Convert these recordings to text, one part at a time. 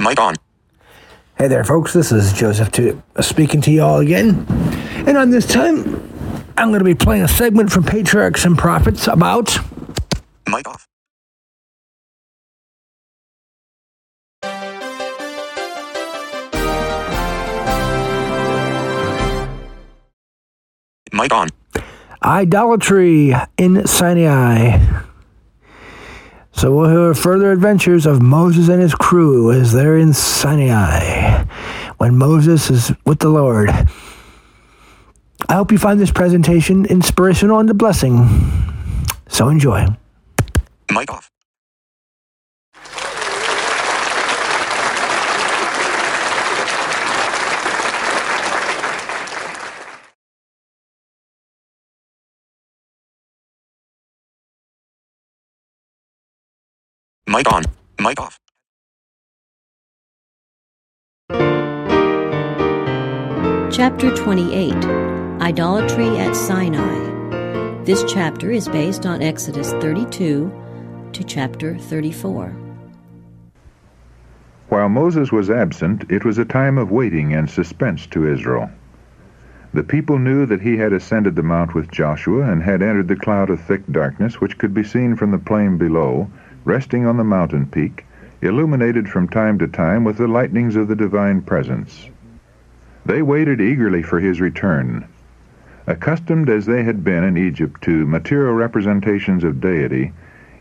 Mic on. Hey there, folks. This is Joseph to, speaking to you all again. And on this time, I'm going to be playing a segment from Patriarchs and Prophets about Mic off. Mic on. idolatry in Sinai. So we'll hear further adventures of Moses and his crew as they're in Sinai when Moses is with the Lord. I hope you find this presentation inspirational and a blessing. So enjoy. Mic off. Mic on. Mic off. Chapter 28 Idolatry at Sinai. This chapter is based on Exodus 32 to chapter 34. While Moses was absent, it was a time of waiting and suspense to Israel. The people knew that he had ascended the mount with Joshua and had entered the cloud of thick darkness which could be seen from the plain below, resting on the mountain peak, illuminated from time to time with the lightnings of the divine presence. They waited eagerly for his return. Accustomed as they had been in Egypt to material representations of deity,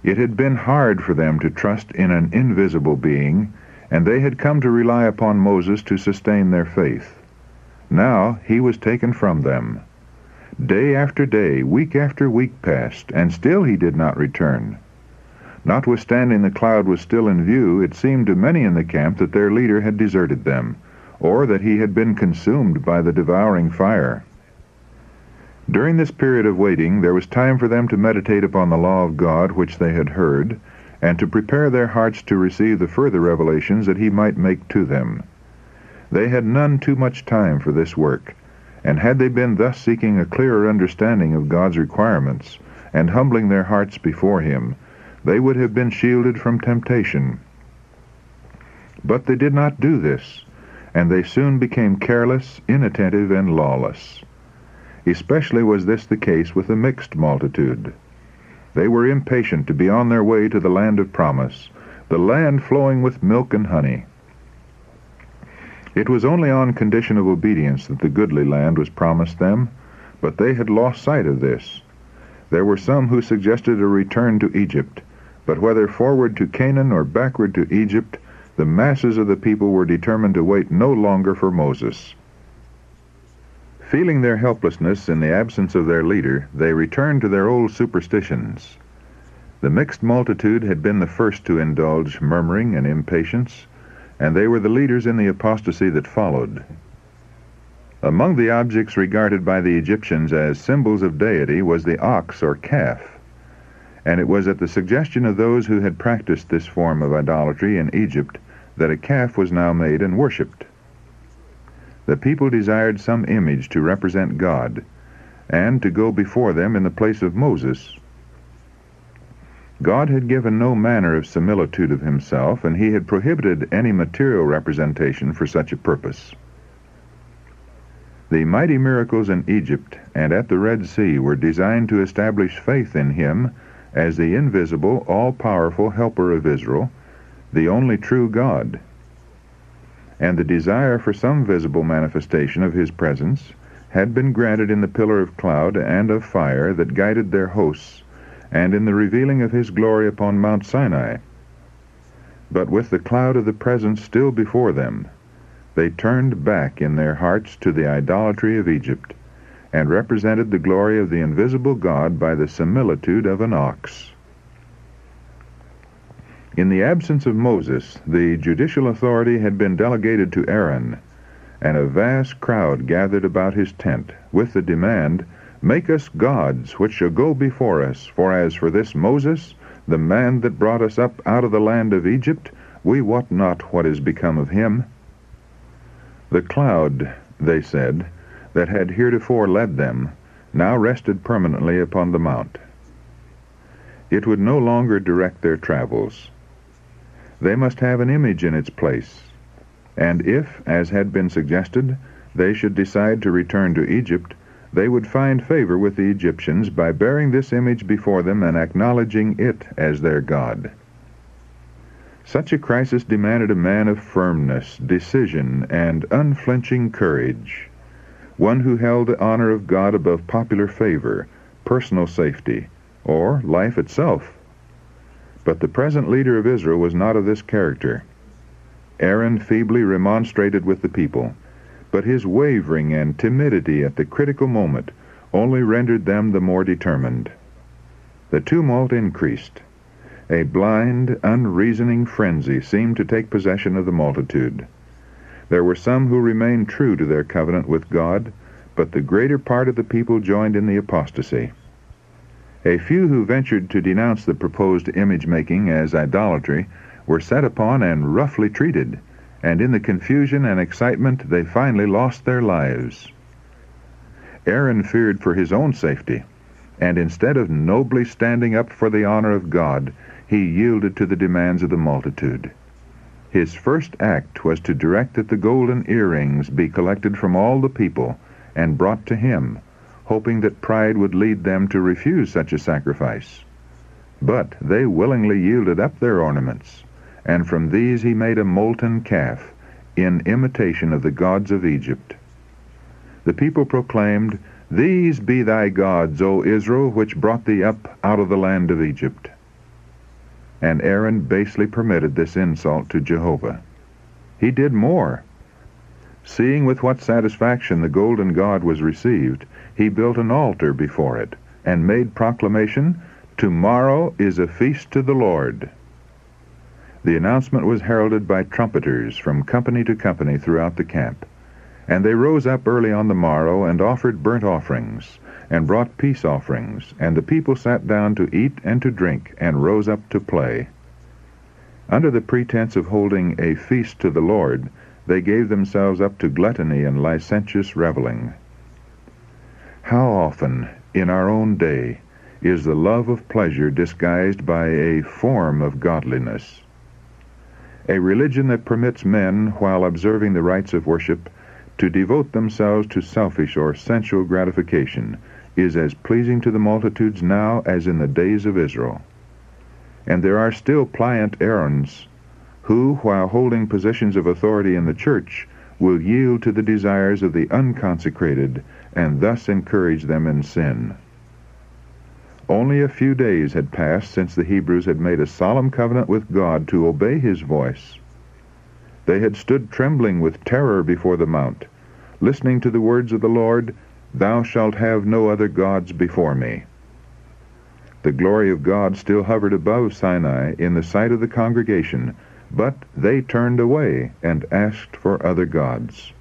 it had been hard for them to trust in an invisible being, and they had come to rely upon Moses to sustain their faith. Now he was taken from them. Day after day, week after week passed, and still he did not return. Notwithstanding the cloud was still in view, it seemed to many in the camp that their leader had deserted them, or that he had been consumed by the devouring fire. During this period of waiting, there was time for them to meditate upon the law of God which they had heard, and to prepare their hearts to receive the further revelations that he might make to them. They had none too much time for this work, and had they been thus seeking a clearer understanding of God's requirements, and humbling their hearts before him, they would have been shielded from temptation. But they did not do this, and they soon became careless, inattentive, and lawless. Especially was this the case with the mixed multitude. They were impatient to be on their way to the land of promise, the land flowing with milk and honey. It was only on condition of obedience that the goodly land was promised them, but they had lost sight of this. There were some who suggested a return to Egypt, but whether forward to Canaan or backward to Egypt, the masses of the people were determined to wait no longer for Moses. Feeling their helplessness in the absence of their leader, they returned to their old superstitions. The mixed multitude had been the first to indulge murmuring and impatience, and they were the leaders in the apostasy that followed. Among the objects regarded by the Egyptians as symbols of deity was the ox or calf, and it was at the suggestion of those who had practiced this form of idolatry in Egypt that a calf was now made and worshipped. The people desired some image to represent God, and to go before them in the place of Moses. God had given no manner of similitude of himself, and he had prohibited any material representation for such a purpose. The mighty miracles in Egypt and at the Red Sea were designed to establish faith in him as the invisible, all-powerful helper of Israel, the only true God. And the desire for some visible manifestation of his presence had been granted in the pillar of cloud and of fire that guided their hosts, and in the revealing of his glory upon Mount Sinai. But with the cloud of the presence still before them, they turned back in their hearts to the idolatry of Egypt, and represented the glory of the invisible God by the similitude of an ox. In the absence of Moses, the judicial authority had been delegated to Aaron, and a vast crowd gathered about his tent, with the demand, Make us gods which shall go before us, for as for this Moses, the man that brought us up out of the land of Egypt, we wot not what is become of him. The cloud, they said, that had heretofore led them, now rested permanently upon the mount. It would no longer direct their travels. They must have an image in its place, And if, as had been suggested, they should decide to return to Egypt, they would find favor with the Egyptians by bearing this image before them and acknowledging it as their God. Such a crisis demanded a man of firmness, decision, and unflinching courage, one who held the honor of God above popular favor, personal safety, or life itself. But the present leader of Israel was not of this character. Aaron feebly remonstrated with the people, but his wavering and timidity at the critical moment only rendered them the more determined. The tumult increased. A blind, unreasoning frenzy seemed to take possession of the multitude. There were some who remained true to their covenant with God, but the greater part of the people joined in the apostasy. A few who ventured to denounce the proposed image making as idolatry were set upon and roughly treated, and in the confusion and excitement they finally lost their lives. Aaron feared for his own safety, and instead of nobly standing up for the honor of God, he yielded to the demands of the multitude. His first act was to direct that the golden earrings be collected from all the people and brought to him, hoping that pride would lead them to refuse such a sacrifice. But they willingly yielded up their ornaments, and from these he made a molten calf, in imitation of the gods of Egypt. The people proclaimed, These be thy gods, O Israel, which brought thee up out of the land of Egypt and Aaron basely permitted this insult to Jehovah. He did more. Seeing with what satisfaction the golden god was received, he built an altar before it, and made proclamation, Tomorrow is a feast to the Lord. The announcement was heralded by trumpeters from company to company throughout the camp. And they rose up early on the morrow and offered burnt offerings, and brought peace offerings, and the people sat down to eat and to drink, and rose up to play. Under the pretense of holding a feast to the Lord, they gave themselves up to gluttony and licentious reveling. How often, in our own day, is the love of pleasure disguised by a form of godliness? A religion that permits men, while observing the rites of worship, to devote themselves to selfish or sensual gratification, is as pleasing to the multitudes now as in the days of Israel. And there are still pliant Aarons who, while holding positions of authority in the church, will yield to the desires of the unconsecrated and thus encourage them in sin. Only a few days had passed since the Hebrews had made a solemn covenant with God to obey his voice. They had stood trembling with terror before the mount, listening to the words of the Lord Thou shalt have no other gods before me. The glory of God still hovered above Sinai in the sight of the congregation, but they turned away and asked for other gods.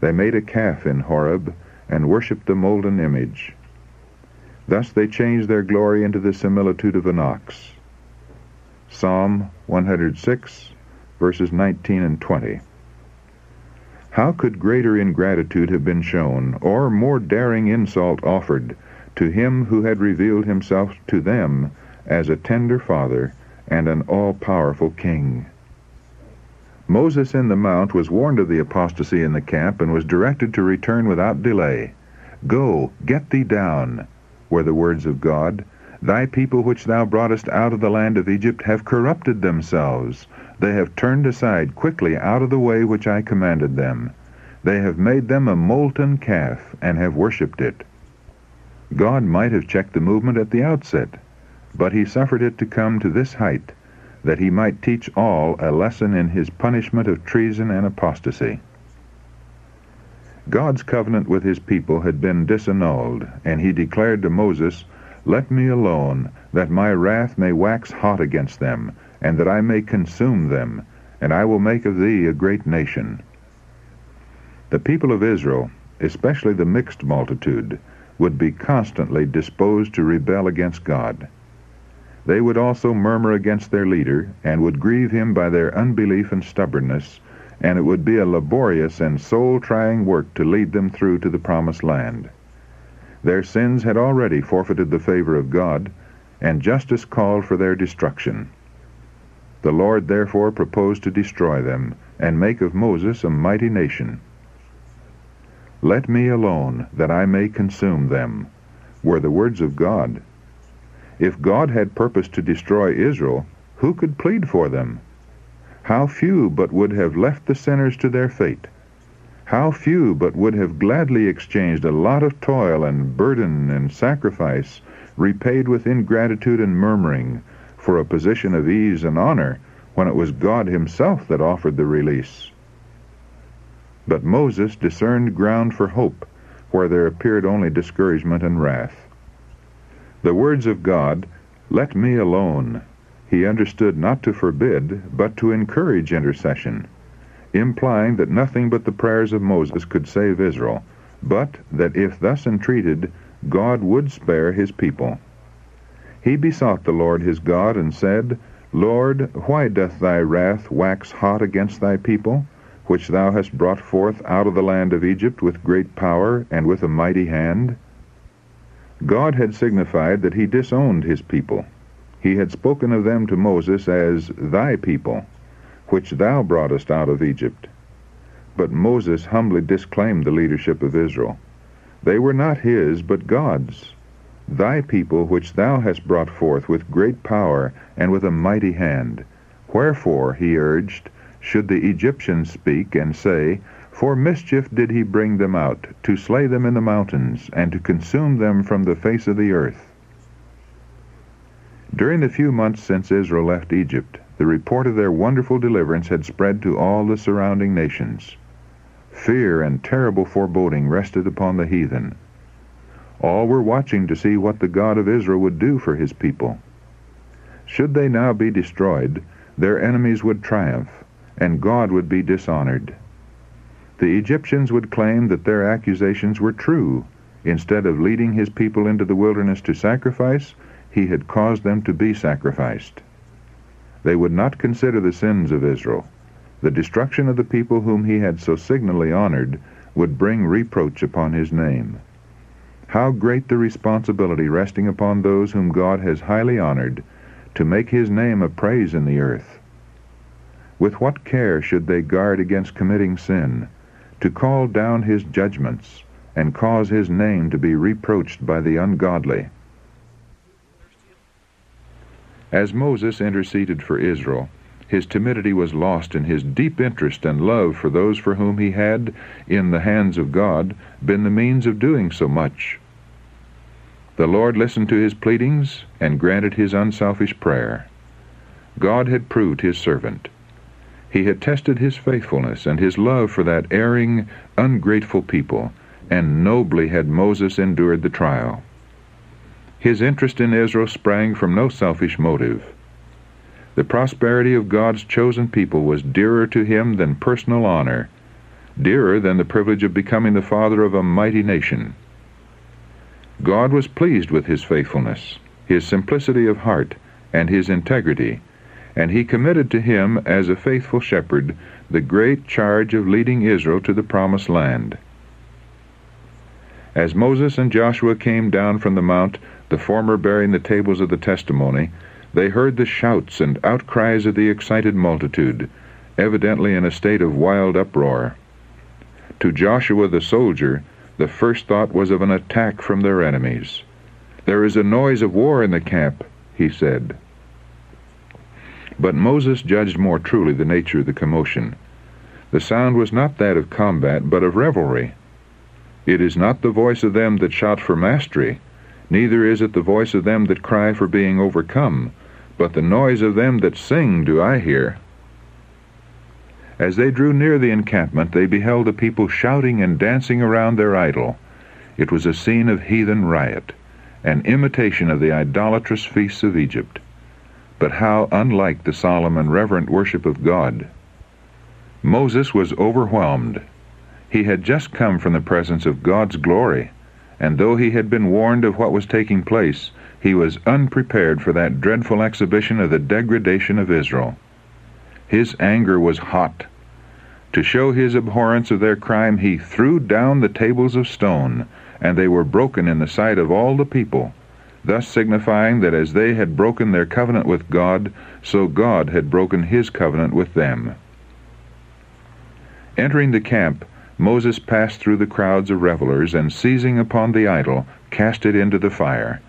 They made a calf in Horeb and worshipped the molten image. Thus they changed their glory into the similitude of an ox. Psalm 106, verses 19 and 20. How could greater ingratitude have been shown, or more daring insult offered, to him who had revealed himself to them as a tender father and an all-powerful king? Moses in the mount was warned of the apostasy in the camp and was directed to return without delay. Go, get thee down, were the words of God. Thy people which thou broughtest out of the land of Egypt have corrupted themselves. They have turned aside quickly out of the way which I commanded them. They have made them a molten calf, and have worshipped it. God might have checked the movement at the outset, but he suffered it to come to this height, that he might teach all a lesson in his punishment of treason and apostasy. God's covenant with his people had been disannulled, and he declared to Moses, Let me alone, that my wrath may wax hot against them, and that I may consume them, and I will make of thee a great nation. The people of Israel, especially the mixed multitude, would be constantly disposed to rebel against God. They would also murmur against their leader, and would grieve him by their unbelief and stubbornness, and it would be a laborious and soul-trying work to lead them through to the promised land. Their sins had already forfeited the favor of God, and justice called for their destruction. The Lord therefore proposed to destroy them, and make of Moses a mighty nation. Let me alone, that I may consume them, were the words of God. If God had purposed to destroy Israel, who could plead for them? How few but would have left the sinners to their fate? How few but would have gladly exchanged a lot of toil and burden and sacrifice, repaid with ingratitude and murmuring, for a position of ease and honor, when it was God Himself that offered the release? But Moses discerned ground for hope, where there appeared only discouragement and wrath. The words of God, Let me alone, he understood not to forbid, but to encourage intercession, implying that nothing but the prayers of Moses could save Israel, but that if thus entreated, God would spare his people. He besought the Lord his God, and said, Lord, why doth thy wrath wax hot against thy people, which thou hast brought forth out of the land of Egypt with great power and with a mighty hand? God had signified that he disowned his people, he had spoken of them to Moses as thy people, which thou broughtest out of Egypt. But Moses humbly disclaimed the leadership of Israel. They were not his, but God's. Thy people which thou hast brought forth with great power and with a mighty hand. Wherefore, he urged, should the Egyptians speak and say, For mischief did he bring them out, to slay them in the mountains, and to consume them from the face of the earth. During the few months since Israel left Egypt, the report of their wonderful deliverance had spread to all the surrounding nations. Fear and terrible foreboding rested upon the heathen. All were watching to see what the God of Israel would do for his people. Should they now be destroyed, their enemies would triumph, and God would be dishonored. The Egyptians would claim that their accusations were true. Instead of leading his people into the wilderness to sacrifice, he had caused them to be sacrificed. They would not consider the sins of Israel. The destruction of the people whom he had so signally honored would bring reproach upon his name. How great the responsibility resting upon those whom God has highly honored to make his name a praise in the earth. With what care should they guard against committing sin, to call down his judgments, and cause his name to be reproached by the ungodly. As Moses interceded for Israel, his timidity was lost in his deep interest and love for those for whom he had, in the hands of God, been the means of doing so much. The Lord listened to his pleadings and granted his unselfish prayer. God had proved his servant. He had tested his faithfulness and his love for that erring, ungrateful people, and nobly had Moses endured the trial. His interest in Israel sprang from no selfish motive. The prosperity of God's chosen people was dearer to him than personal honor, dearer than the privilege of becoming the father of a mighty nation. God was pleased with his faithfulness, his simplicity of heart, and his integrity, and he committed to him as a faithful shepherd the great charge of leading Israel to the promised land. As Moses and Joshua came down from the mount, the former bearing the tables of the testimony, they heard the shouts and outcries of the excited multitude, evidently in a state of wild uproar. To Joshua the soldier, the first thought was of an attack from their enemies. There is a noise of war in the camp, he said. But Moses judged more truly the nature of the commotion. The sound was not that of combat, but of revelry. It is not the voice of them that shout for mastery, neither is it the voice of them that cry for being overcome, but the noise of them that sing do I hear. As they drew near the encampment, they beheld the people shouting and dancing around their idol. It was a scene of heathen riot, an imitation of the idolatrous feasts of Egypt. But how unlike the solemn and reverent worship of God! Moses was overwhelmed. He had just come from the presence of God's glory and though he had been warned of what was taking place, he was unprepared for that dreadful exhibition of the degradation of Israel. His anger was hot. To show his abhorrence of their crime, he threw down the tables of stone, and they were broken in the sight of all the people. thus signifying that as they had broken their covenant with God, so God had broken his covenant with them. Entering the camp, Moses passed through the crowds of revelers, and seizing upon the idol, cast it into the fire.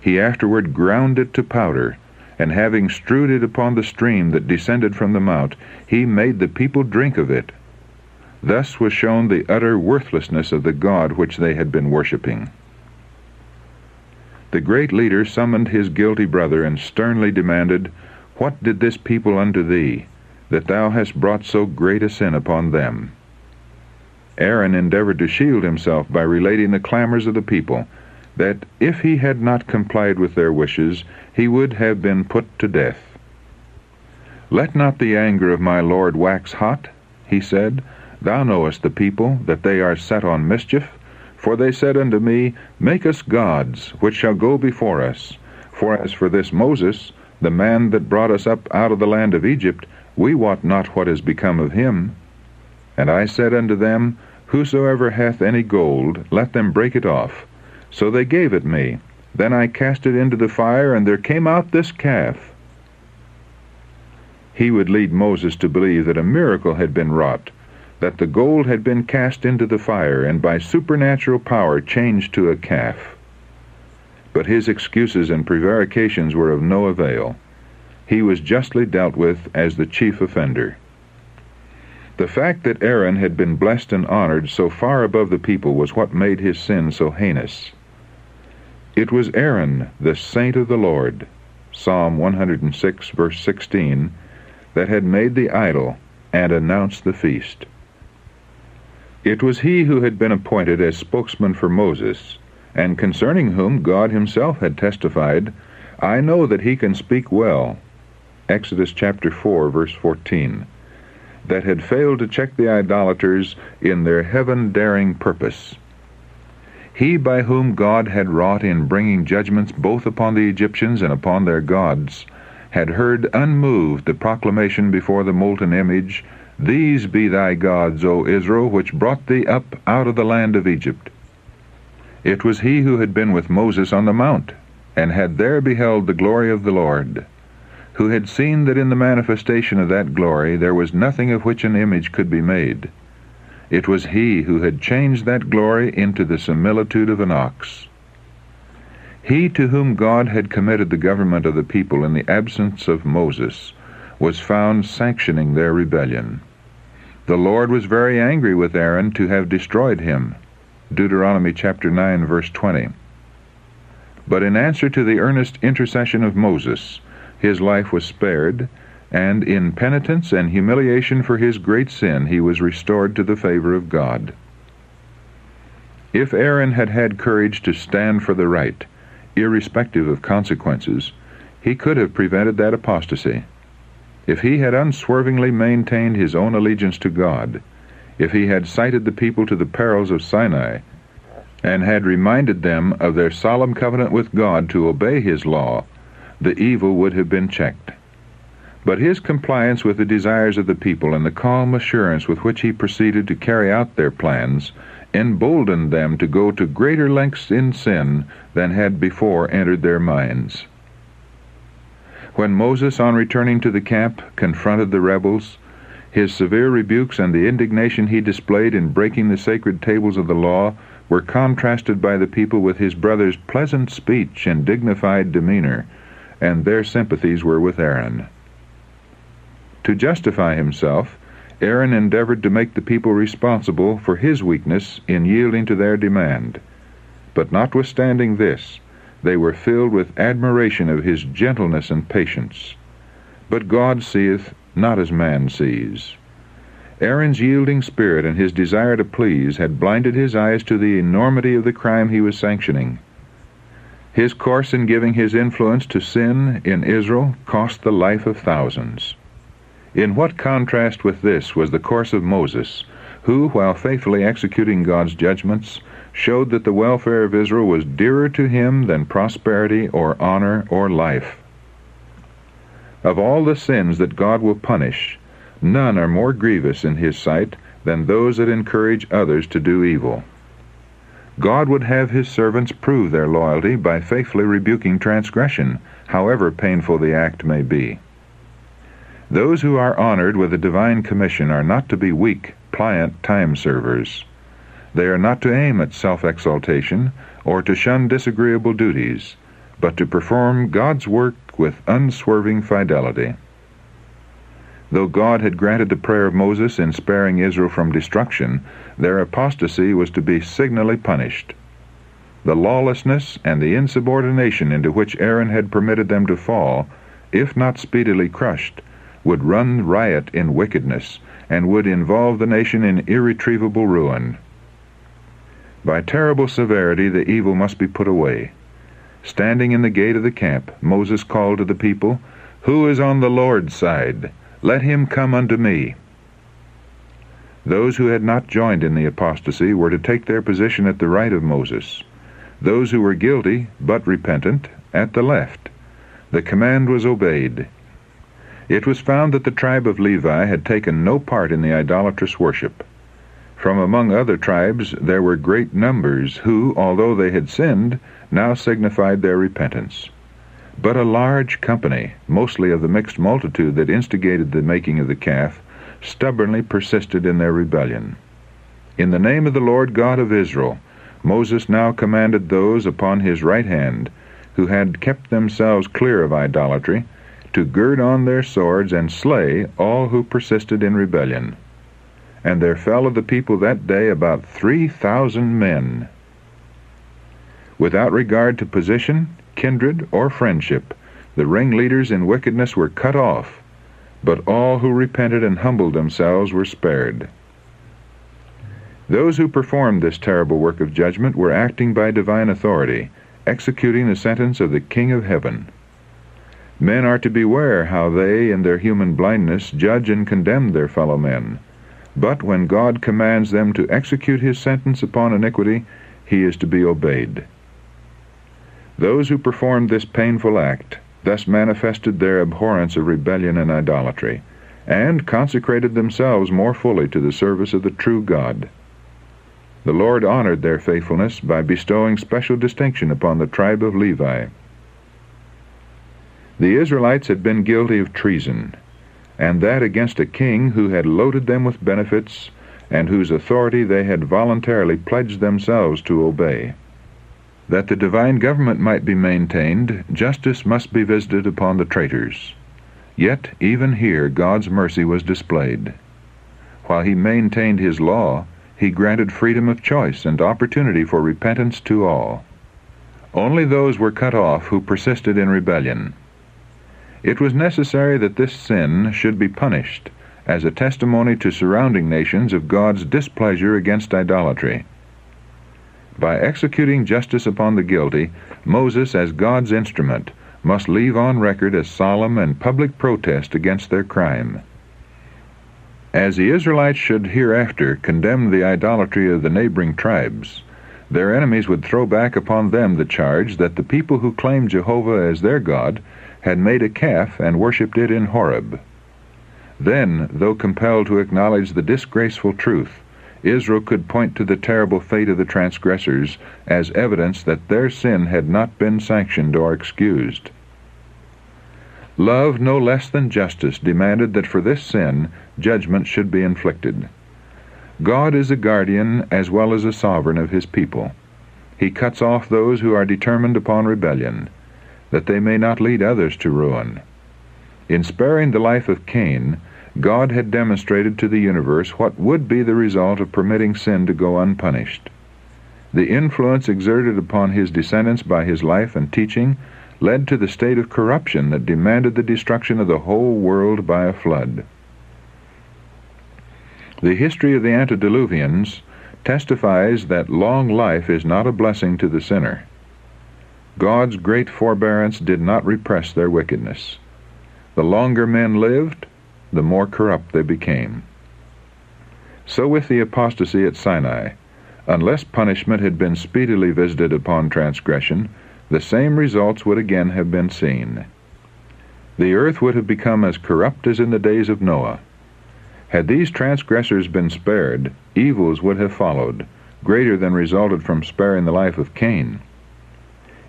He afterward ground it to powder, and having strewed it upon the stream that descended from the mount, he made the people drink of it. Thus was shown the utter worthlessness of the God which they had been worshipping. The great leader summoned his guilty brother and sternly demanded, What did this people unto thee, that thou hast brought so great a sin upon them? Aaron endeavored to shield himself by relating the clamors of the people, that if he had not complied with their wishes, he would have been put to death. Let not the anger of my lord wax hot, he said. Thou knowest the people, that they are set on mischief. For they said unto me, Make us gods, which shall go before us. For as for this Moses, the man that brought us up out of the land of Egypt, we wot not what is become of him. And I said unto them, Whosoever hath any gold, let them break it off. So they gave it me. Then I cast it into the fire, and there came out this calf. He would lead Moses to believe that a miracle had been wrought, that the gold had been cast into the fire and by supernatural power changed to a calf. But his excuses and prevarications were of no avail. He was justly dealt with as the chief offender. The fact that Aaron had been blessed and honored so far above the people was what made his sin so heinous. It was Aaron, the saint of the Lord, Psalm 106, verse 16, that had made the idol and announced the feast. It was he who had been appointed as spokesman for Moses, and concerning whom God himself had testified, I know that he can speak well. Exodus chapter 4, verse 14. That had failed to check the idolaters in their heaven daring purpose. He by whom God had wrought in bringing judgments both upon the Egyptians and upon their gods, had heard unmoved the proclamation before the molten image these be thy gods, O Israel, which brought thee up out of the land of Egypt. It was he who had been with Moses on the mount, and had there beheld the glory of the Lord, who had seen that in the manifestation of that glory there was nothing of which an image could be made. It was he who had changed that glory into the similitude of an ox. He to whom God had committed the government of the people in the absence of Moses was found sanctioning their rebellion. The Lord was very angry with Aaron to have destroyed him. Deuteronomy chapter 9 verse 20. But in answer to the earnest intercession of Moses, his life was spared, and in penitence and humiliation for his great sin he was restored to the favor of God. If Aaron had had courage to stand for the right, irrespective of consequences, he could have prevented that apostasy. If he had unswervingly maintained his own allegiance to God, if he had cited the people to the perils of Sinai, and had reminded them of their solemn covenant with God to obey his law, the evil would have been checked. But his compliance with the desires of the people and the calm assurance with which he proceeded to carry out their plans emboldened them to go to greater lengths in sin than had before entered their minds. When Moses, on returning to the camp, confronted the rebels, his severe rebukes and the indignation he displayed in breaking the sacred tables of the law were contrasted by the people with his brother's pleasant speech and dignified demeanor, and their sympathies were with Aaron. To justify himself, Aaron endeavored to make the people responsible for his weakness in yielding to their demand. But notwithstanding this, they were filled with admiration of his gentleness and patience. But God seeth not as man sees. Aaron's yielding spirit and his desire to please had blinded his eyes to the enormity of the crime he was sanctioning. His course in giving his influence to sin in Israel cost the life of thousands. In what contrast with this was the course of Moses, who, while faithfully executing God's judgments, showed that the welfare of Israel was dearer to him than prosperity or honor or life. Of all the sins that God will punish, none are more grievous in his sight than those that encourage others to do evil. God would have his servants prove their loyalty by faithfully rebuking transgression, however painful the act may be. Those who are honored with a divine commission are not to be weak, pliant time servers. They are not to aim at self exaltation or to shun disagreeable duties, but to perform God's work with unswerving fidelity. Though God had granted the prayer of Moses in sparing Israel from destruction, their apostasy was to be signally punished. The lawlessness and the insubordination into which Aaron had permitted them to fall, if not speedily crushed, would run riot in wickedness and would involve the nation in irretrievable ruin. By terrible severity the evil must be put away. Standing in the gate of the camp, Moses called to the people, Who is on the Lord's side? Let him come unto me. Those who had not joined in the apostasy were to take their position at the right of Moses. Those who were guilty, but repentant, at the left. The command was obeyed. It was found that the tribe of Levi had taken no part in the idolatrous worship. From among other tribes there were great numbers who, although they had sinned, now signified their repentance. But a large company, mostly of the mixed multitude that instigated the making of the calf, stubbornly persisted in their rebellion. In the name of the Lord God of Israel, Moses now commanded those upon his right hand, who had kept themselves clear of idolatry, to gird on their swords and slay all who persisted in rebellion and there fell of the people that day about three thousand men. Without regard to position, kindred, or friendship, the ringleaders in wickedness were cut off, but all who repented and humbled themselves were spared. Those who performed this terrible work of judgment were acting by divine authority, executing the sentence of the King of Heaven. Men are to beware how they, in their human blindness, judge and condemn their fellow men but when God commands them to execute his sentence upon iniquity, he is to be obeyed. Those who performed this painful act thus manifested their abhorrence of rebellion and idolatry, and consecrated themselves more fully to the service of the true God. The Lord honored their faithfulness by bestowing special distinction upon the tribe of Levi. The Israelites had been guilty of treason, and that against a king who had loaded them with benefits and whose authority they had voluntarily pledged themselves to obey. That the divine government might be maintained, justice must be visited upon the traitors. Yet even here God's mercy was displayed. While he maintained his law, he granted freedom of choice and opportunity for repentance to all. Only those were cut off who persisted in rebellion. It was necessary that this sin should be punished as a testimony to surrounding nations of God's displeasure against idolatry. By executing justice upon the guilty, Moses, as God's instrument, must leave on record a solemn and public protest against their crime. As the Israelites should hereafter condemn the idolatry of the neighboring tribes, their enemies would throw back upon them the charge that the people who claimed Jehovah as their God had made a calf and worshipped it in Horeb. Then, though compelled to acknowledge the disgraceful truth, Israel could point to the terrible fate of the transgressors as evidence that their sin had not been sanctioned or excused. Love, no less than justice, demanded that for this sin judgment should be inflicted. God is a guardian as well as a sovereign of his people. He cuts off those who are determined upon rebellion that they may not lead others to ruin. In sparing the life of Cain, God had demonstrated to the universe what would be the result of permitting sin to go unpunished. The influence exerted upon his descendants by his life and teaching led to the state of corruption that demanded the destruction of the whole world by a flood. The history of the antediluvians testifies that long life is not a blessing to the sinner. God's great forbearance did not repress their wickedness. The longer men lived, the more corrupt they became. So with the apostasy at Sinai, unless punishment had been speedily visited upon transgression, the same results would again have been seen. The earth would have become as corrupt as in the days of Noah. Had these transgressors been spared, evils would have followed, greater than resulted from sparing the life of Cain.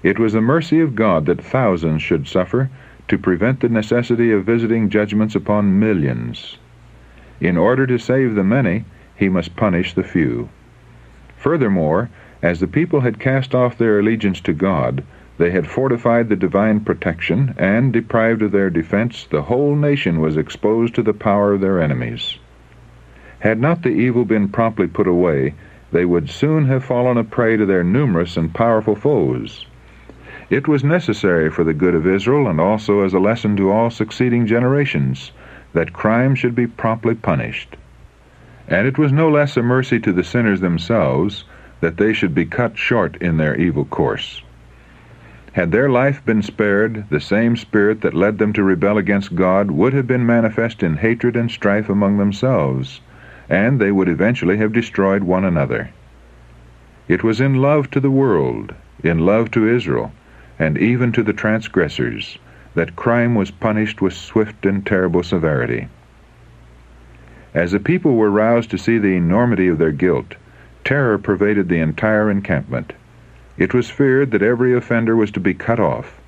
It was the mercy of God that thousands should suffer to prevent the necessity of visiting judgments upon millions. In order to save the many, he must punish the few. Furthermore, as the people had cast off their allegiance to God, they had fortified the divine protection, and, deprived of their defense, the whole nation was exposed to the power of their enemies. Had not the evil been promptly put away, they would soon have fallen a prey to their numerous and powerful foes. It was necessary for the good of Israel, and also as a lesson to all succeeding generations, that crime should be promptly punished. And it was no less a mercy to the sinners themselves that they should be cut short in their evil course. Had their life been spared, the same spirit that led them to rebel against God would have been manifest in hatred and strife among themselves, and they would eventually have destroyed one another. It was in love to the world, in love to Israel, and even to the transgressors, that crime was punished with swift and terrible severity. As the people were roused to see the enormity of their guilt, terror pervaded the entire encampment. It was feared that every offender was to be cut off.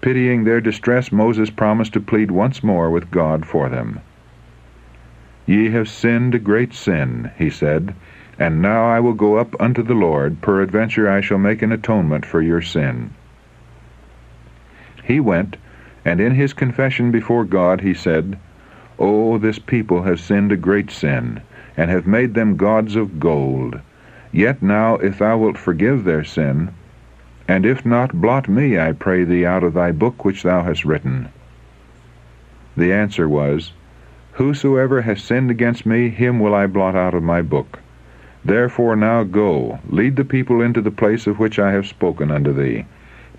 Pitying their distress, Moses promised to plead once more with God for them. Ye have sinned a great sin, he said, and now I will go up unto the Lord, peradventure I shall make an atonement for your sin. He went, and in his confession before God he said, O this people have sinned a great sin, and have made them gods of gold. Yet now, if thou wilt forgive their sin, and if not, blot me, I pray thee, out of thy book which thou hast written. The answer was, Whosoever has sinned against me, him will I blot out of my book. Therefore now go, lead the people into the place of which I have spoken unto thee.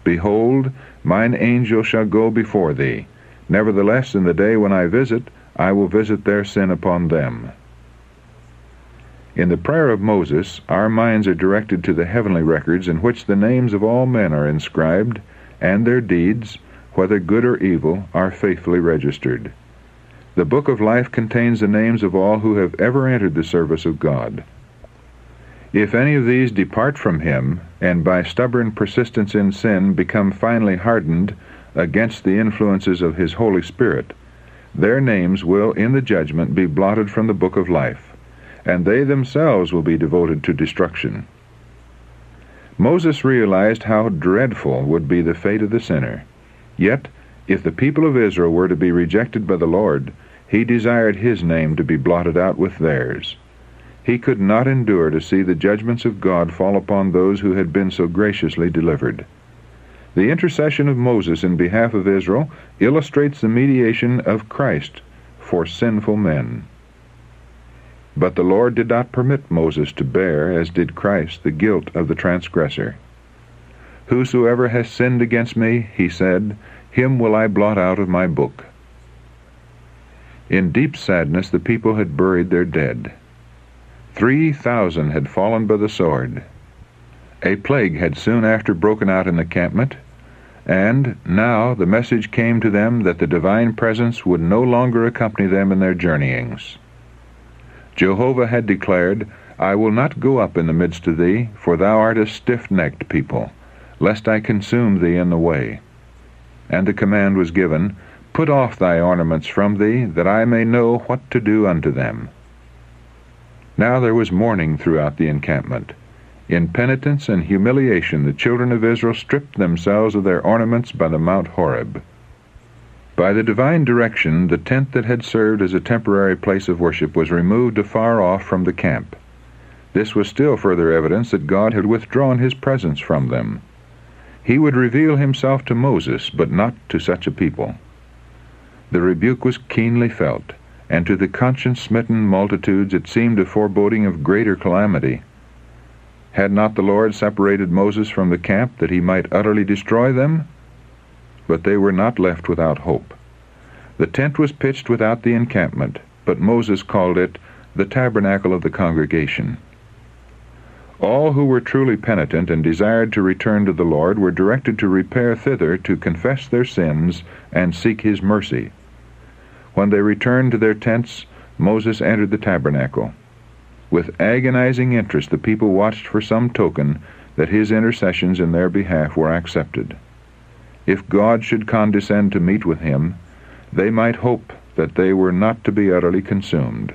Behold, mine angel shall go before thee. Nevertheless, in the day when I visit, I will visit their sin upon them. In the prayer of Moses, our minds are directed to the heavenly records in which the names of all men are inscribed, and their deeds, whether good or evil, are faithfully registered. The book of life contains the names of all who have ever entered the service of God. If any of these depart from him, and by stubborn persistence in sin become finally hardened against the influences of his Holy Spirit, their names will in the judgment be blotted from the book of life, and they themselves will be devoted to destruction. Moses realized how dreadful would be the fate of the sinner. Yet, if the people of Israel were to be rejected by the Lord, he desired his name to be blotted out with theirs. He could not endure to see the judgments of God fall upon those who had been so graciously delivered. The intercession of Moses in behalf of Israel illustrates the mediation of Christ for sinful men. But the Lord did not permit Moses to bear, as did Christ, the guilt of the transgressor. Whosoever has sinned against me, he said, him will I blot out of my book. In deep sadness the people had buried their dead. Three thousand had fallen by the sword. A plague had soon after broken out in the campment, and now the message came to them that the divine presence would no longer accompany them in their journeyings. Jehovah had declared, I will not go up in the midst of thee, for thou art a stiff-necked people, lest I consume thee in the way. And the command was given, Put off thy ornaments from thee, that I may know what to do unto them. Now there was mourning throughout the encampment. In penitence and humiliation the children of Israel stripped themselves of their ornaments by the Mount Horeb. By the divine direction, the tent that had served as a temporary place of worship was removed afar off from the camp. This was still further evidence that God had withdrawn his presence from them. He would reveal himself to Moses, but not to such a people. The rebuke was keenly felt and to the conscience-smitten multitudes it seemed a foreboding of greater calamity. Had not the Lord separated Moses from the camp that he might utterly destroy them? But they were not left without hope. The tent was pitched without the encampment, but Moses called it the tabernacle of the congregation. All who were truly penitent and desired to return to the Lord were directed to repair thither to confess their sins and seek his mercy. When they returned to their tents, Moses entered the tabernacle. With agonizing interest, the people watched for some token that his intercessions in their behalf were accepted. If God should condescend to meet with him, they might hope that they were not to be utterly consumed.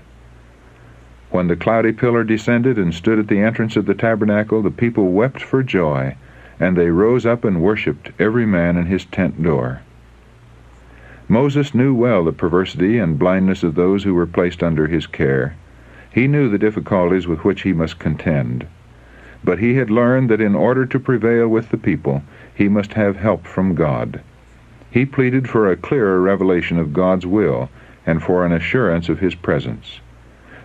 When the cloudy pillar descended and stood at the entrance of the tabernacle, the people wept for joy, and they rose up and worshipped, every man in his tent door. Moses knew well the perversity and blindness of those who were placed under his care. He knew the difficulties with which he must contend. But he had learned that in order to prevail with the people, he must have help from God. He pleaded for a clearer revelation of God's will and for an assurance of his presence.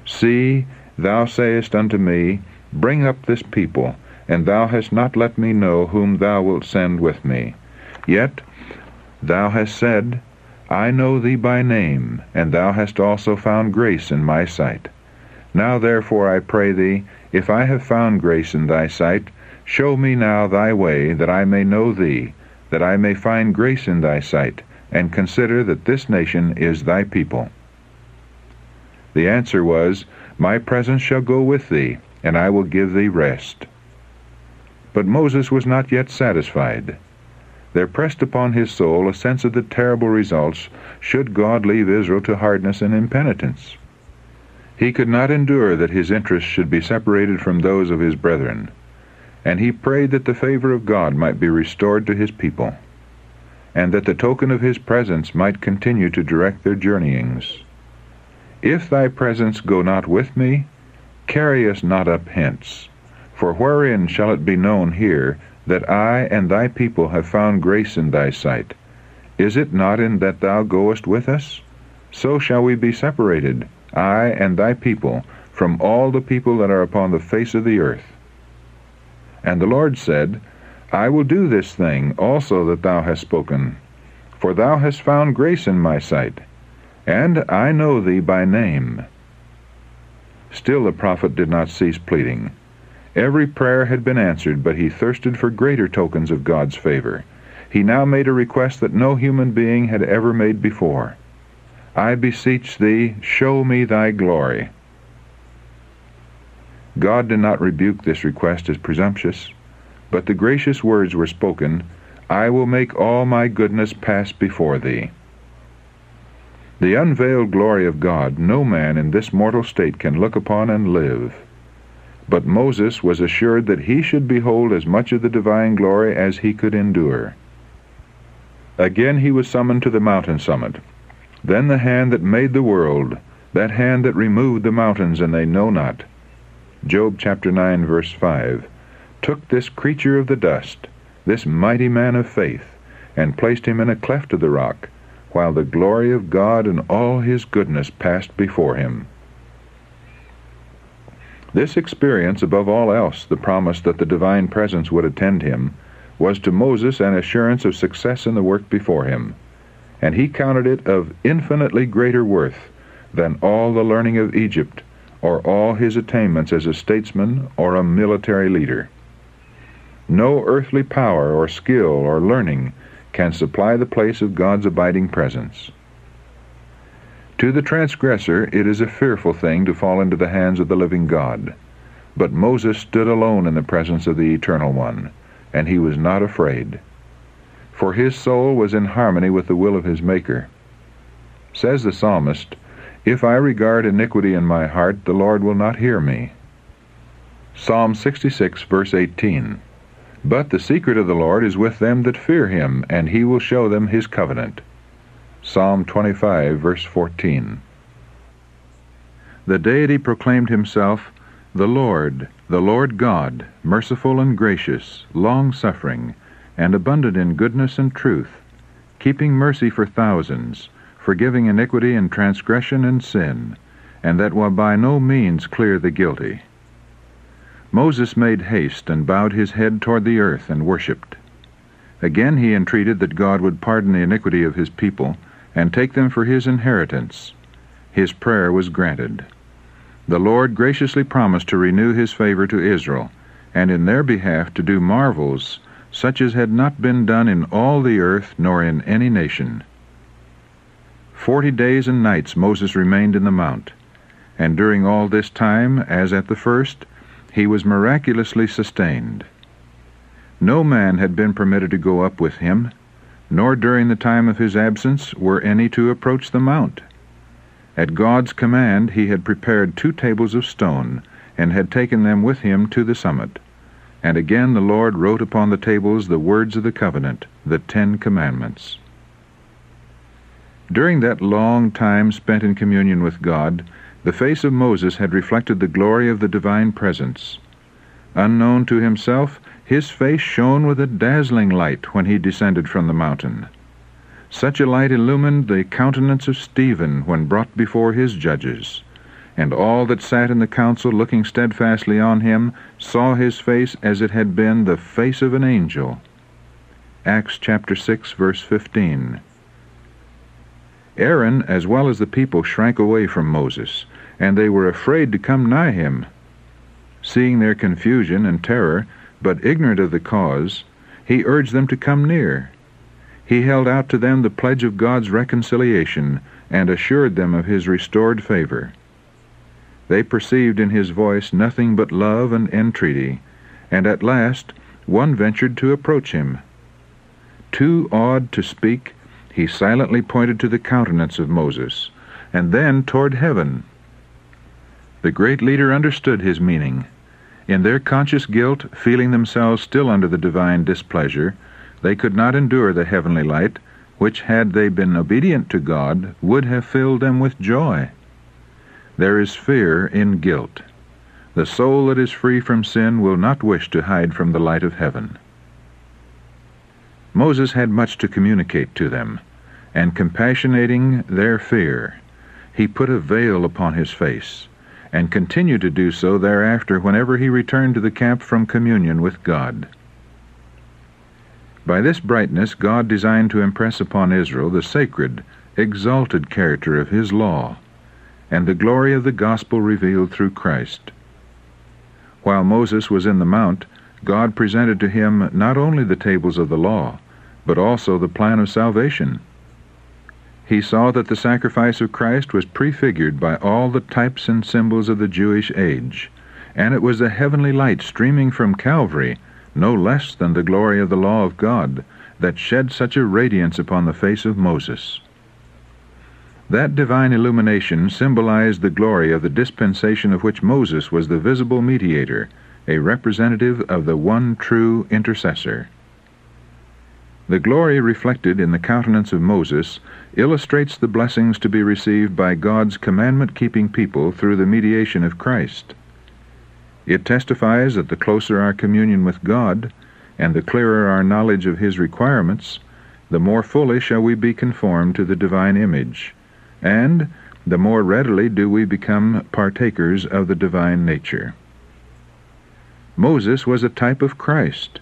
See, thou sayest unto me, Bring up this people, and thou hast not let me know whom thou wilt send with me. Yet thou hast said, I know thee by name, and thou hast also found grace in my sight. Now therefore I pray thee, if I have found grace in thy sight, show me now thy way, that I may know thee, that I may find grace in thy sight, and consider that this nation is thy people. The answer was, My presence shall go with thee, and I will give thee rest. But Moses was not yet satisfied. There pressed upon his soul a sense of the terrible results should God leave Israel to hardness and impenitence. He could not endure that his interests should be separated from those of his brethren and he prayed that the favor of God might be restored to his people, and that the token of his presence might continue to direct their journeyings. If thy presence go not with me, carry us not up hence. For wherein shall it be known here that I and thy people have found grace in thy sight? Is it not in that thou goest with us? So shall we be separated, I and thy people, from all the people that are upon the face of the earth. And the Lord said, I will do this thing also that thou hast spoken, for thou hast found grace in my sight, and I know thee by name. Still the prophet did not cease pleading. Every prayer had been answered, but he thirsted for greater tokens of God's favor. He now made a request that no human being had ever made before. I beseech thee, show me thy glory. God did not rebuke this request as presumptuous, but the gracious words were spoken, I will make all my goodness pass before thee. The unveiled glory of God no man in this mortal state can look upon and live. But Moses was assured that he should behold as much of the divine glory as he could endure. Again he was summoned to the mountain summit. Then the hand that made the world, that hand that removed the mountains and they know not, Job chapter 9 verse 5, took this creature of the dust, this mighty man of faith, and placed him in a cleft of the rock, while the glory of God and all his goodness passed before him. This experience, above all else, the promise that the divine presence would attend him, was to Moses an assurance of success in the work before him, and he counted it of infinitely greater worth than all the learning of Egypt or all his attainments as a statesman or a military leader. No earthly power or skill or learning can supply the place of God's abiding presence. To the transgressor it is a fearful thing to fall into the hands of the living God. But Moses stood alone in the presence of the Eternal One, and he was not afraid. For his soul was in harmony with the will of his Maker. Says the psalmist, if I regard iniquity in my heart, the Lord will not hear me. Psalm 66, verse 18. But the secret of the Lord is with them that fear him, and he will show them his covenant. Psalm 25, verse 14. The deity proclaimed himself, The Lord, the Lord God, merciful and gracious, long suffering, and abundant in goodness and truth, keeping mercy for thousands forgiving iniquity and transgression and sin, and that will by no means clear the guilty. Moses made haste and bowed his head toward the earth and worshipped. Again he entreated that God would pardon the iniquity of his people and take them for his inheritance. His prayer was granted. The Lord graciously promised to renew his favor to Israel, and in their behalf to do marvels such as had not been done in all the earth nor in any nation. Forty days and nights Moses remained in the mount, and during all this time, as at the first, he was miraculously sustained. No man had been permitted to go up with him, nor during the time of his absence were any to approach the mount. At God's command he had prepared two tables of stone, and had taken them with him to the summit. And again the Lord wrote upon the tables the words of the covenant, the Ten Commandments. During that long time spent in communion with God, the face of Moses had reflected the glory of the divine presence. Unknown to himself, his face shone with a dazzling light when he descended from the mountain. Such a light illumined the countenance of Stephen when brought before his judges and all that sat in the council looking steadfastly on him saw his face as it had been the face of an angel. Acts chapter 6 verse 15. Aaron as well as the people shrank away from Moses, and they were afraid to come nigh him. Seeing their confusion and terror, but ignorant of the cause, he urged them to come near. He held out to them the pledge of God's reconciliation, and assured them of his restored favor. They perceived in his voice nothing but love and entreaty, and at last one ventured to approach him. Too awed to speak, he silently pointed to the countenance of Moses, and then toward heaven. The great leader understood his meaning. In their conscious guilt, feeling themselves still under the divine displeasure, they could not endure the heavenly light, which, had they been obedient to God, would have filled them with joy. There is fear in guilt. The soul that is free from sin will not wish to hide from the light of heaven. Moses had much to communicate to them, and compassionating their fear, he put a veil upon his face, and continued to do so thereafter whenever he returned to the camp from communion with God. By this brightness God designed to impress upon Israel the sacred, exalted character of his law and the glory of the gospel revealed through Christ. While Moses was in the mount, God presented to him not only the tables of the law, but also the plan of salvation. He saw that the sacrifice of Christ was prefigured by all the types and symbols of the Jewish age, and it was the heavenly light streaming from Calvary, no less than the glory of the law of God, that shed such a radiance upon the face of Moses. That divine illumination symbolized the glory of the dispensation of which Moses was the visible mediator, a representative of the one true intercessor. The glory reflected in the countenance of Moses illustrates the blessings to be received by God's commandment keeping people through the mediation of Christ. It testifies that the closer our communion with God, and the clearer our knowledge of His requirements, the more fully shall we be conformed to the divine image and the more readily do we become partakers of the divine nature. Moses was a type of Christ.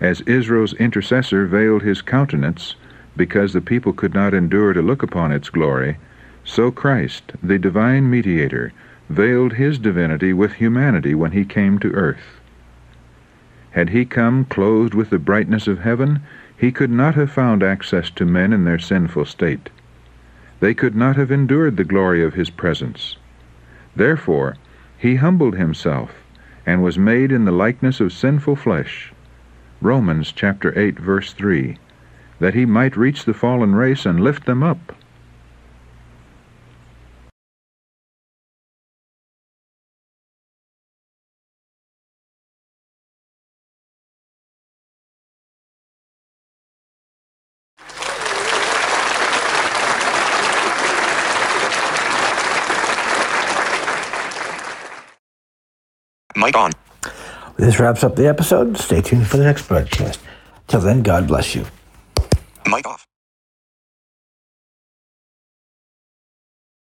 As Israel's intercessor veiled his countenance, because the people could not endure to look upon its glory, so Christ, the divine mediator, veiled his divinity with humanity when he came to earth. Had he come clothed with the brightness of heaven, he could not have found access to men in their sinful state they could not have endured the glory of his presence. Therefore, he humbled himself and was made in the likeness of sinful flesh. Romans chapter 8 verse 3 that he might reach the fallen race and lift them up. Mic on. This wraps up the episode. Stay tuned for the next broadcast. Till then, God bless you. Mic off.